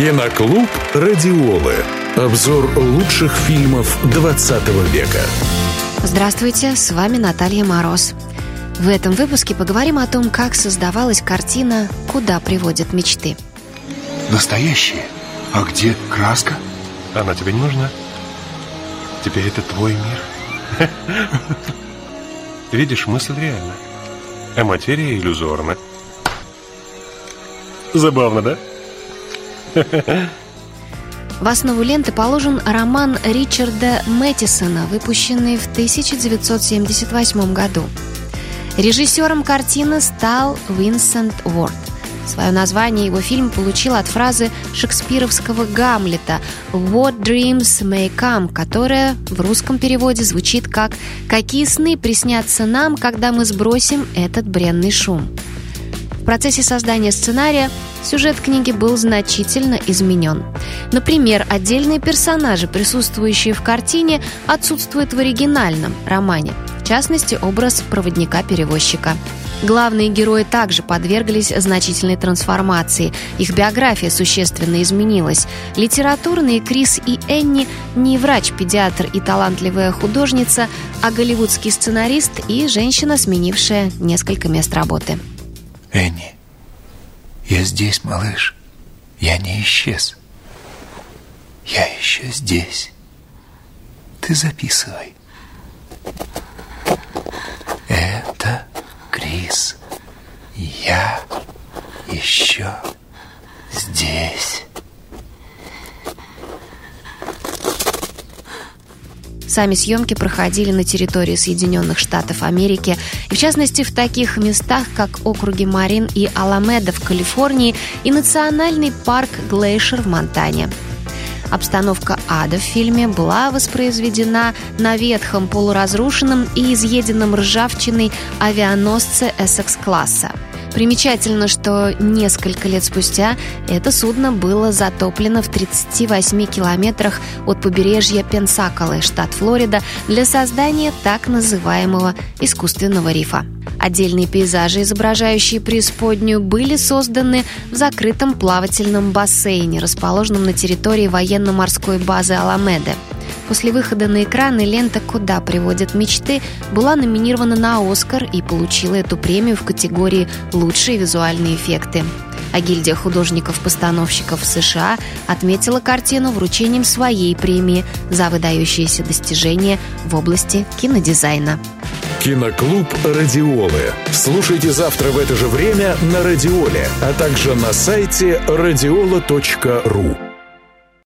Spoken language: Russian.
Киноклуб «Радиолы». Обзор лучших фильмов 20 века. Здравствуйте, с вами Наталья Мороз. В этом выпуске поговорим о том, как создавалась картина «Куда приводят мечты». Настоящие? А где краска? Она тебе не нужна. Теперь это твой мир. Видишь, мысль реальна, а материя иллюзорна. Забавно, да? В основу ленты положен роман Ричарда Мэттисона, выпущенный в 1978 году. Режиссером картины стал Винсент Уорд. Свое название его фильм получил от фразы шекспировского Гамлета «What dreams may come», которая в русском переводе звучит как «Какие сны приснятся нам, когда мы сбросим этот бренный шум». В процессе создания сценария сюжет книги был значительно изменен. Например, отдельные персонажи, присутствующие в картине, отсутствуют в оригинальном романе. В частности, образ проводника-перевозчика. Главные герои также подверглись значительной трансформации. Их биография существенно изменилась. Литературные Крис и Энни не врач-педиатр и талантливая художница, а голливудский сценарист и женщина, сменившая несколько мест работы. Энни, я здесь, малыш. Я не исчез. Я еще здесь. Ты записывай. Это Крис. Я еще здесь. Сами съемки проходили на территории Соединенных Штатов Америки, и в частности в таких местах, как округи Марин и Аламеда в Калифорнии и национальный парк Глейшер в Монтане. Обстановка ада в фильме была воспроизведена на ветхом полуразрушенном и изъеденном ржавчиной авианосце Эссекс-класса – Примечательно, что несколько лет спустя это судно было затоплено в 38 километрах от побережья Пенсаколы, штат Флорида, для создания так называемого искусственного рифа. Отдельные пейзажи, изображающие преисподнюю, были созданы в закрытом плавательном бассейне, расположенном на территории военно-морской базы Аламеды. После выхода на экраны лента «Куда приводят мечты» была номинирована на «Оскар» и получила эту премию в категории «Лучшие визуальные эффекты». А гильдия художников-постановщиков США отметила картину вручением своей премии за выдающиеся достижения в области кинодизайна. Киноклуб «Радиолы». Слушайте завтра в это же время на «Радиоле», а также на сайте радиола.ру.